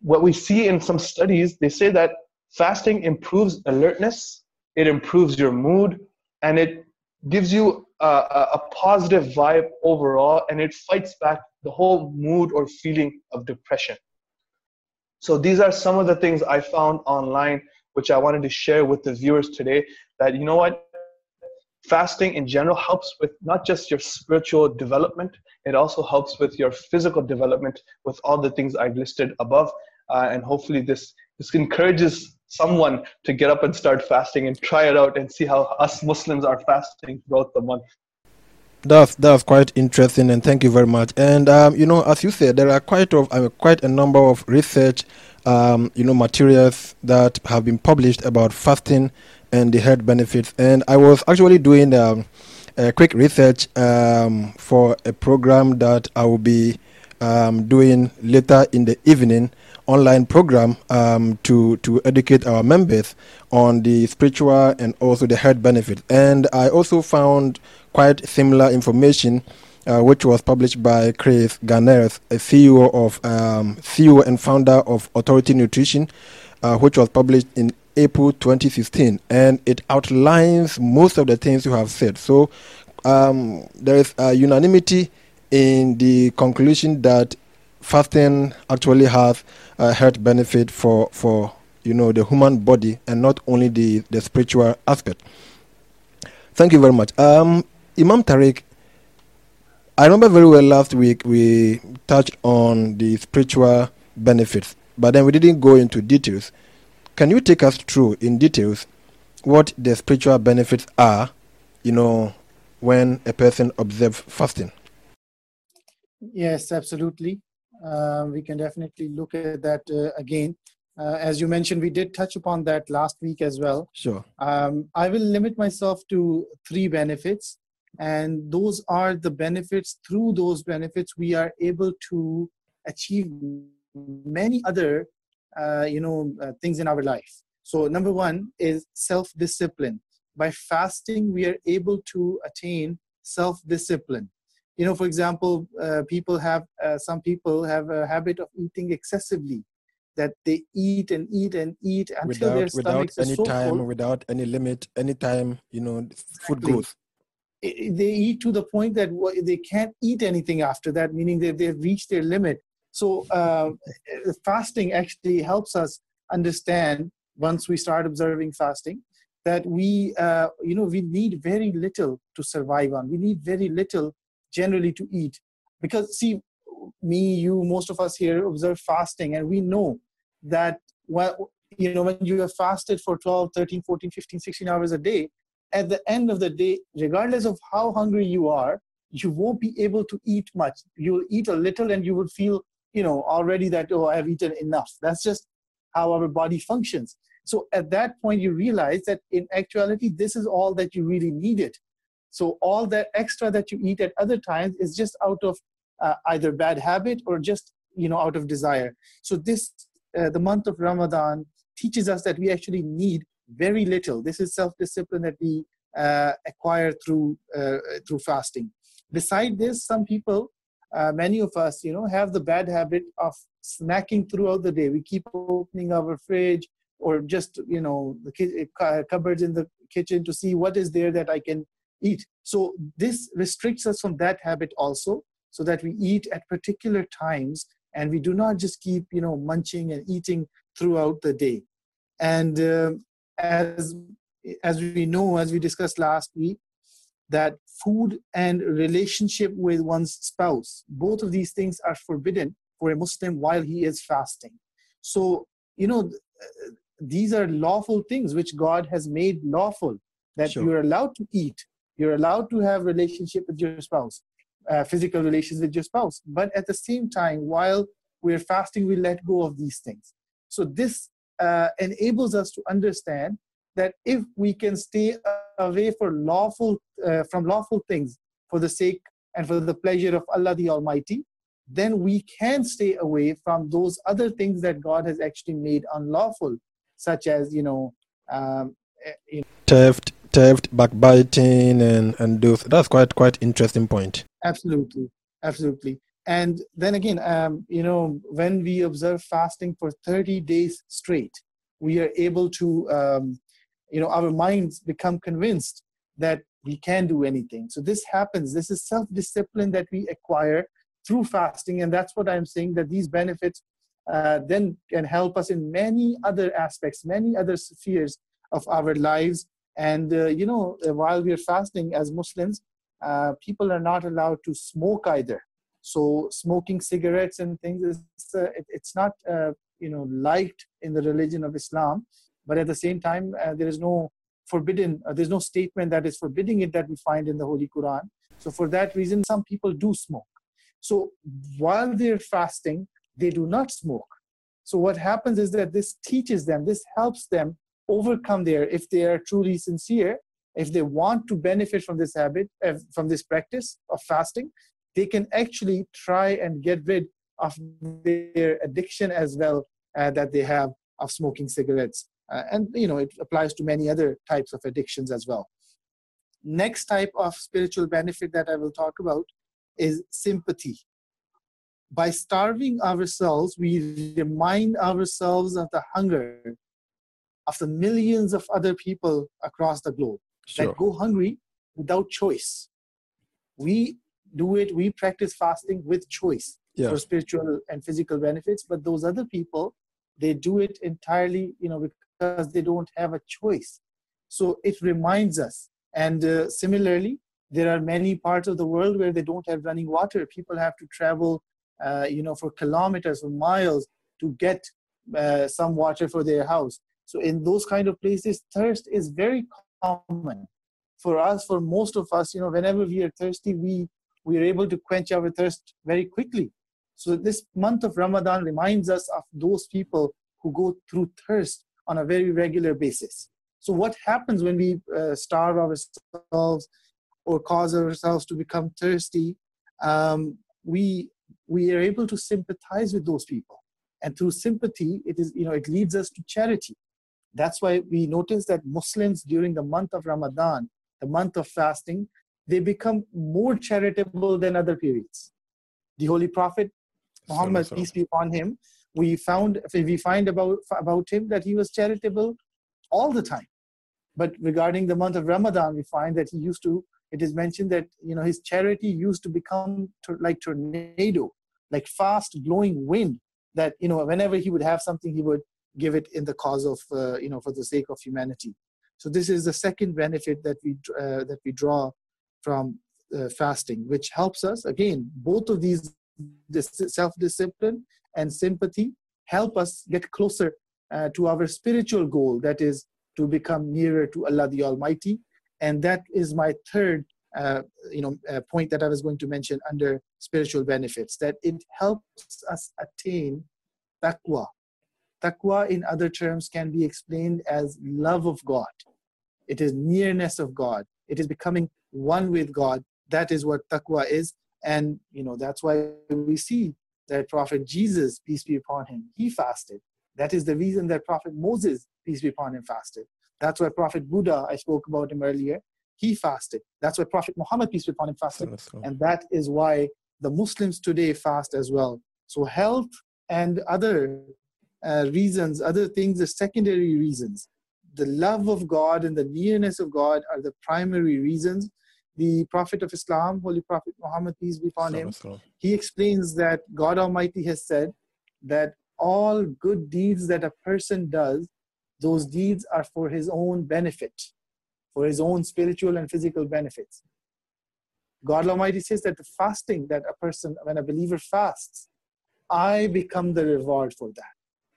what we see in some studies, they say that fasting improves alertness, it improves your mood, and it gives you a, a, positive vibe overall, and it fights back the whole mood or feeling of depression. So, these are some of the things I found online, which I wanted to share with the viewers today. That you know what, fasting in general helps with not just your spiritual development, it also helps with your physical development with all the things I've listed above. Uh, and hopefully, this, this encourages someone to get up and start fasting and try it out and see how us Muslims are fasting throughout the month. That's that's quite interesting, and thank you very much. And um, you know, as you said, there are quite of uh, quite a number of research, um, you know, materials that have been published about fasting and the health benefits. And I was actually doing um, a quick research um, for a program that I will be um, doing later in the evening online program um, to to educate our members on the spiritual and also the health benefits. And I also found quite similar information, uh, which was published by Chris Garner, a CEO of um, CEO and founder of Authority Nutrition, uh, which was published in April 2016, and it outlines most of the things you have said. So um, there is a unanimity in the conclusion that fasting actually has a health benefit for for you know the human body and not only the the spiritual aspect. Thank you very much. Um, Imam Tariq, I remember very well last week we touched on the spiritual benefits, but then we didn't go into details. Can you take us through in details what the spiritual benefits are, you know, when a person observes fasting? Yes, absolutely. Uh, we can definitely look at that uh, again. Uh, as you mentioned, we did touch upon that last week as well. Sure. Um, I will limit myself to three benefits, and those are the benefits. Through those benefits, we are able to achieve many other, uh, you know, uh, things in our life. So, number one is self-discipline. By fasting, we are able to attain self-discipline you know for example uh, people have uh, some people have a habit of eating excessively that they eat and eat and eat until without, their without stomachs any are so time, full. without any limit, any time, you know, food Exactly. goes. They eat to the point that they can't eat anything after that meaning that they've reached their limit so uh, fasting actually helps us understand once we start observing fasting that we uh, you know we need very little to survive on we need very little generally to eat. Because see me you most of us here observe fasting and we know that well you know when you have fasted for 12 13 14 15 16 hours a day at the end of the day regardless of how hungry you are you won't be able to eat much. You'll eat a little and you will feel you know already that oh i've eaten enough. That's just how our body functions. So at that point you realize that in actuality this is all that you really needed so all that extra that you eat at other times is just out of uh, either bad habit or just you know out of desire. So this uh, the month of ramadan teaches us that we actually need very little. This is self discipline that we uh, acquire through uh, through fasting. Beside this some people uh, many of us you know have the bad habit of snacking throughout the day. We keep opening our fridge or just you know the uh, cupboards in the kitchen to see what is there that i can eat. So this restricts us from that habit also so that we eat at particular times and we do not just keep you know munching and eating throughout the day. And um as as we know as we discussed last week that food and relationship with one's spouse both of these things are forbidden for a muslim while he is fasting. So you know th- these are lawful things which god has made lawful that Sure. you're allowed to eat you're allowed to have relationship with your spouse uh, physical relations with your spouse. But at the same time while we're fasting we let go of these things. So this uh, enables us to understand that if we can stay away for lawful uh, from lawful things for the sake and for the pleasure of allah the almighty then we can stay away from those other things that god has actually made unlawful such as you know um, eh, you know. Theft, theft, backbiting, and and those. That's quite quite interesting point. absolutely. Absolutely. And then again um, you know when we observe fasting for 30 days straight we are able to um, you know our minds become convinced that we can do anything. So this happens. This is self-discipline that we acquire through fasting. And that's what i'm saying that these benefits uh, then can help us in many other aspects many other spheres of our lives and uh, you know uh, while we are fasting as muslims uh, people are not allowed to smoke either. So smoking cigarettes and things is uh, it, it's not uh, you know liked in the religion of islam. But at the same time uh, there is no forbidden there's no statement that is forbidding it that we find in the holy quran. So for that reason some people do smoke. So while they're fasting they do not smoke. So what happens is that this teaches them this helps them overcome there if they are truly sincere if they want to benefit from this habit uh, from this practice of fasting they can actually try and get rid of their addiction as well uh, that they have of smoking cigarettes. Uh, and you know it applies to many other types of addictions as well. Next type of spiritual benefit that i will talk about is sympathy. By starving ourselves we remind ourselves of the hunger of the millions of other people across the globe Sure. that go hungry without choice we do it, we practice fasting with choice Yeah. for spiritual and physical benefits, but those other people, they do it entirely, you know, because they don't have a choice. So it reminds us. And uh, similarly, there are many parts of the world where they don't have running water. People have to travel, uh, you know, for kilometers or miles to get uh, some water for their house. So in those kind of places, thirst is very common. For us, for most of us, you know, whenever we are thirsty, we we are able to quench our thirst very quickly. So this month of Ramadan reminds us of those people who go through thirst on a very regular basis. So what happens when we uh, starve ourselves or cause ourselves to become thirsty? Um, we we are able to sympathize with those people, and through sympathy, it is you know it leads us to charity. That's why we notice that Muslims during the month of Ramadan, the month of fasting, they become more charitable than other periods. The Holy Prophet Muhammad, Sallallahu peace be upon him, we found we find about about him that he was charitable all the time. But regarding the month of Ramadan, we find that he used to. It is mentioned that you know his charity used to become tor- like tornado, like fast blowing wind. That you know whenever he would have something, he would give it in the cause of uh, you know for the sake of humanity. So this is the second benefit that we uh, that we draw from uh, fasting, which helps us again. Both of these this self-discipline and sympathy help us get closer uh, to our spiritual goal that is to become nearer to allah the almighty and that is my third uh, you know uh, point that i was going to mention under spiritual benefits that it helps us attain taqwa taqwa in other terms can be explained as love of god. It is nearness of god. It is becoming one with god. That is what taqwa is. And you know that's why we see that prophet jesus peace be upon him he fasted. That is the reason that prophet moses peace be upon him fasted. That's why prophet buddha i spoke about him earlier he fasted. That's why prophet muhammad peace be upon him fasted. And that is why the muslims today fast as well. So health and other uh, reasons other things are secondary reasons the love of god and the nearness of god are the primary reasons the prophet of islam holy prophet muhammad peace be upon him he explains that God Almighty has said that all good deeds that a person does, those deeds are for his own benefit, for his own spiritual and physical benefits. God Almighty says that the fasting that a person, when a believer fasts, I become the reward for that.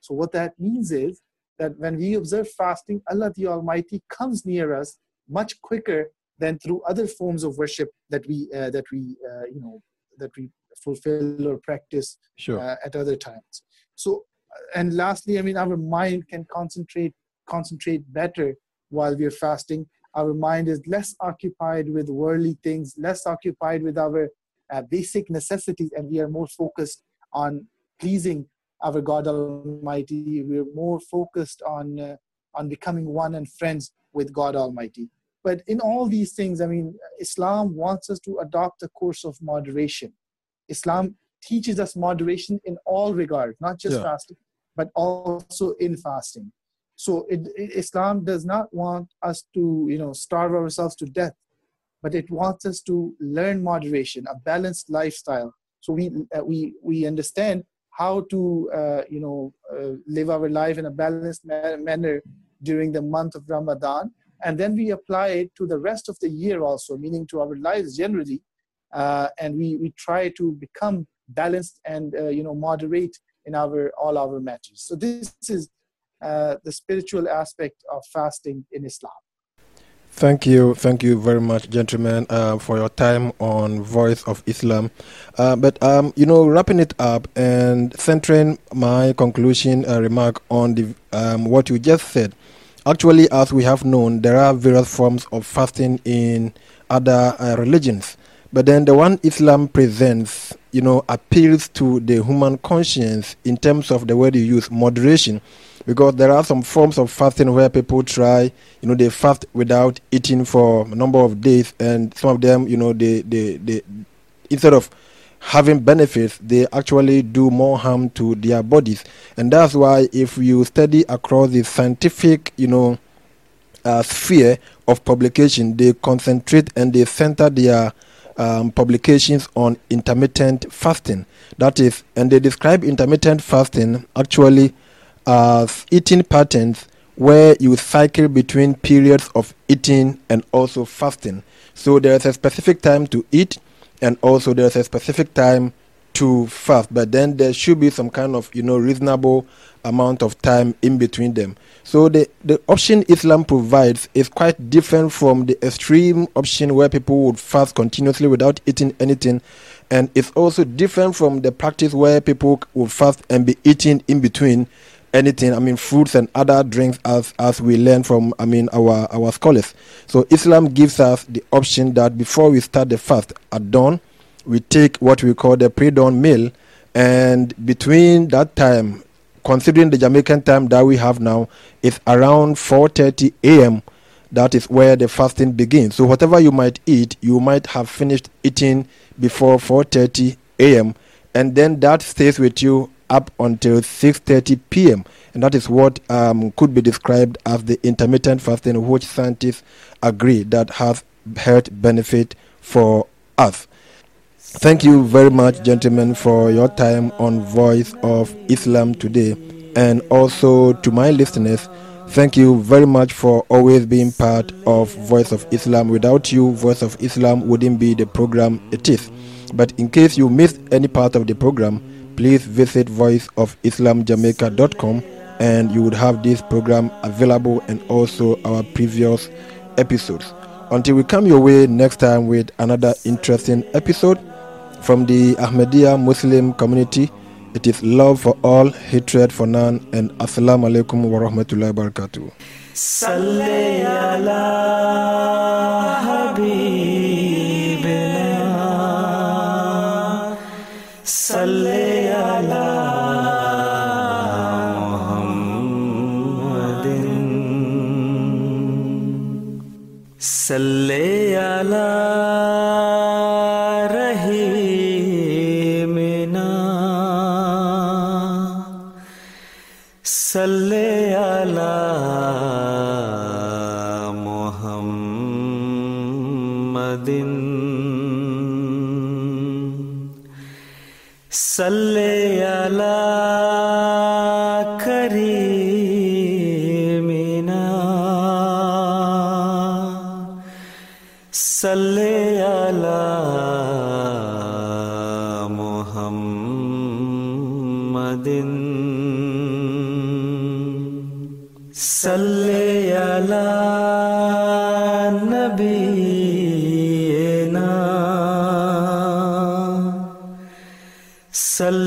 So, what that means is that when we observe fasting, Allah the Almighty comes near us much quicker than through other forms of worship that we uh, that we uh, you know that we fulfill or practice Sure. uh, at other times so and lastly i mean our mind can concentrate concentrate better while we are fasting our mind is less occupied with worldly things less occupied with our uh, basic necessities and we are more focused on pleasing our god almighty we're more focused on uh, on becoming one and friends with god almighty. But in all these things i mean islam wants us to adopt a course of moderation. Islam teaches us moderation in all regards not just Yeah. fasting but also in fasting. So it, it- islam does not want us to you know starve ourselves to death but it wants us to learn moderation a balanced lifestyle. So we uh, we we understand how to uh, you know uh, live our life in a balanced ma- manner during the month of ramadan. And then we apply it to the rest of the year also meaning to our lives generally. Uh, and we we try to become balanced and uh, you know moderate in our all our matters so this is uh, the spiritual aspect of fasting in islam Thank you, thank you very much, gentlemen, uh, for your time on Voice of Islam. Uh, but um, you know, wrapping it up and centering my conclusion uh, remark on the um, what you just said. Actually, as we have known, there are various forms of fasting in other uh, religions. But then the one Islam presents, you know, appeals to the human conscience in terms of the word you use, moderation. Because there are some forms of fasting where people try you know they fast without eating for a number of days and some of them you know they they, they instead of having benefits they actually do more harm to their bodies. And that's why if you study across the scientific you know uh, sphere of publication they concentrate and they center their um, publications on intermittent fasting. That is, and they describe intermittent fasting actually as eating patterns where you cycle between periods of eating and also fasting. So there is a specific time to eat, and also there's a specific time to fast. But then there should be some kind of you know reasonable amount of time in between them. So the, the option Islam provides is quite different from the extreme option where people would fast continuously without eating anything. And it's also different from the practice where people would fast and be eating in between anything. I mean, fruits and other drinks, as as we learn from, I mean, our our scholars. So Islam gives us the option that before we start the fast at dawn, we take what we call the pre-dawn meal, and between that time, considering the Jamaican time that we have now, it's around 4:30 a.m. That is where the fasting begins. So whatever you might eat, you might have finished eating before 4:30 a.m. and then that stays with you up until 6:30 p.m. and that is what um, could be described as the intermittent fasting, which scientists agree that has health benefit for us. Thank you very much, gentlemen, for your time on Voice of Islam today. And also to my listeners, thank you very much for always being part of Voice of Islam. Without you, Voice of Islam wouldn't be the program it is. But in case you missed any part of the program, please visit voiceofislamjamaica.com and you would have this program available and also our previous episodes. Until we come your way next time with another interesting episode, from the Ahmadiyya Muslim community, it is love for all, hatred for none, and Assalamu alaikum wa rahmatullahi wa barakatuh. صلي على حبيبنا صلي على محمد صلي على Salli ala sell